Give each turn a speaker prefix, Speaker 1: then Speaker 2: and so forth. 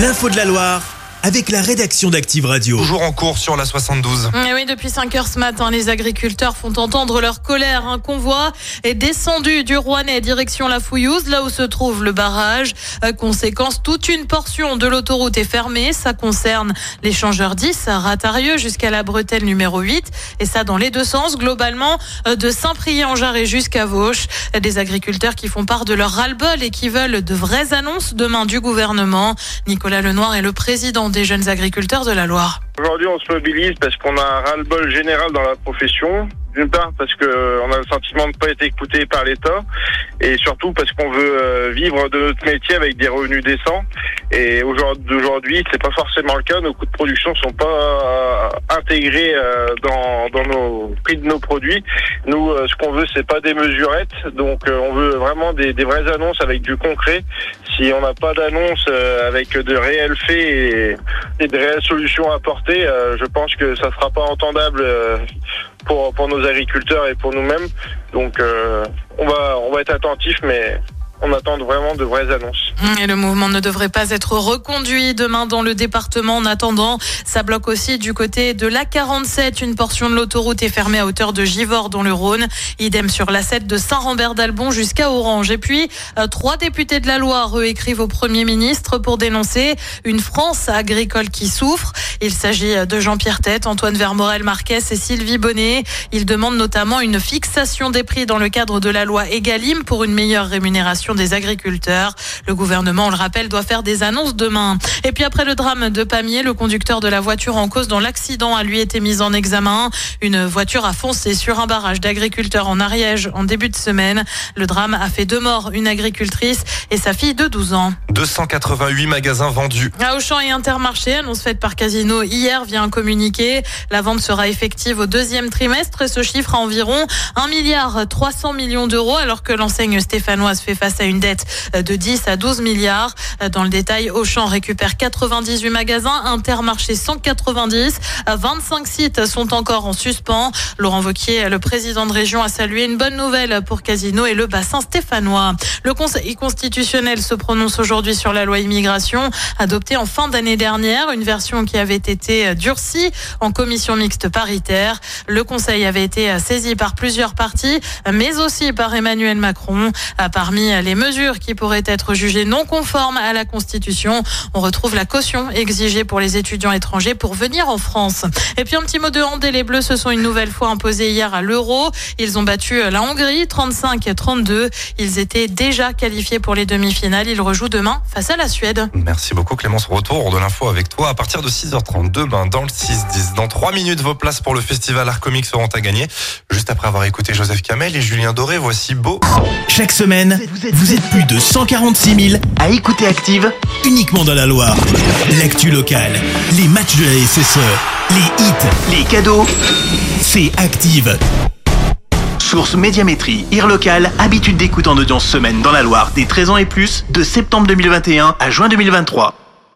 Speaker 1: L'info de la Loire avec la rédaction d'Active Radio.
Speaker 2: Toujours en cours sur la 72.
Speaker 3: Et oui, depuis 5 heures ce matin, les agriculteurs font entendre leur colère. Un convoi est descendu du Rouennais direction la Fouillouse, là où se trouve le barrage. Conséquence, toute une portion de l'autoroute est fermée. Ça concerne l'échangeur 10 à Ratarieux jusqu'à la bretelle numéro 8. Et ça dans les deux sens, globalement, euh, de Saint-Priest-en-Jarret jusqu'à Vauche. Des agriculteurs qui font part de leur ras-le-bol et qui veulent de vraies annonces demain du gouvernement. Nicolas Lenoir est le président des jeunes agriculteurs de la Loire.
Speaker 4: Aujourd'hui, on se mobilise parce qu'on a un ras-le-bol général dans la profession. D'une part parce qu'on a le sentiment de ne pas être écouté par l'État et surtout parce qu'on veut euh, vivre de notre métier avec des revenus décents. Et aujourd'hui, c'est pas forcément le cas. Nos coûts de production sont pas euh, intégrés euh, dans, dans nos prix de nos produits. Nous, ce qu'on veut, c'est pas des mesurettes. Donc, on veut vraiment des, des vraies annonces avec du concret. Si on n'a pas d'annonces avec de réels faits et, et de réelles solutions à apporter, je pense que ça sera pas entendable pour, pour nos agriculteurs et pour nous-mêmes. Donc euh, on va on va être attentif, mais on attend vraiment de vraies annonces.
Speaker 3: Et le mouvement ne devrait pas être reconduit demain dans le département. En attendant, ça bloque aussi du côté de l'A47. Une portion de l'autoroute est fermée à hauteur de Givors dans le Rhône. Idem sur l'A7 de Saint-Rambert d'Albon jusqu'à Orange. Et puis, euh, trois députés de la Loire écrivent au Premier ministre pour dénoncer une France agricole qui souffre. Il s'agit de Jean-Pierre Tête, Antoine Vermorel Marquez et Sylvie Bonnet. Ils demandent notamment une fixation des prix dans le cadre de la loi Egalim pour une meilleure rémunération des agriculteurs. Le gouvernement, on le rappelle, doit faire des annonces demain. Et puis après le drame de Pamiers, le conducteur de la voiture en cause dans l'accident a lui été mis en examen. Une voiture a foncé sur un barrage d'agriculteurs en Ariège en début de semaine. Le drame a fait deux morts, une agricultrice et sa fille de 12 ans.
Speaker 2: 288 magasins vendus.
Speaker 3: À Auchan et Intermarché, annonce faite par Casino hier via un communiqué. La vente sera effective au deuxième trimestre et ce chiffre à environ 1 milliard 300 millions d'euros alors que l'enseigne stéphanoise fait face à une dette de 10 à 12 milliards. Dans le détail, Auchan récupère 98 magasins, Intermarché 190, 25 sites sont encore en suspens. Laurent Vauquier, le président de région, a salué une bonne nouvelle pour Casino et le bassin stéphanois. Le Conseil constitutionnel se prononce aujourd'hui sur la loi immigration adoptée en fin d'année dernière, une version qui avait été durcie en commission mixte paritaire. Le Conseil avait été saisi par plusieurs partis, mais aussi par Emmanuel Macron. Parmi les les mesures qui pourraient être jugées non conformes à la Constitution. On retrouve la caution exigée pour les étudiants étrangers pour venir en France. Et puis un petit mot de hand, les Bleus se sont une nouvelle fois imposés hier à l'Euro. Ils ont battu la Hongrie 35-32. Ils étaient déjà qualifiés pour les demi-finales. Ils rejouent demain face à la Suède.
Speaker 2: Merci beaucoup Clémence. Retour de l'info avec toi à partir de 6h30 demain dans le 6-10. Dans 3 minutes, vos places pour le festival Art Comics seront à gagner. Juste après avoir écouté Joseph Kamel et Julien Doré, voici Beau.
Speaker 1: Chaque semaine, vous êtes plus de 146 000
Speaker 5: à écouter Active
Speaker 1: uniquement dans la Loire. L'actu locale, les matchs de la SSE, les hits,
Speaker 5: les cadeaux.
Speaker 1: C'est Active.
Speaker 5: Source Médiamétrie, IR local, habitude d'écoute en audience semaine dans la Loire des 13 ans et plus, de septembre 2021 à juin 2023.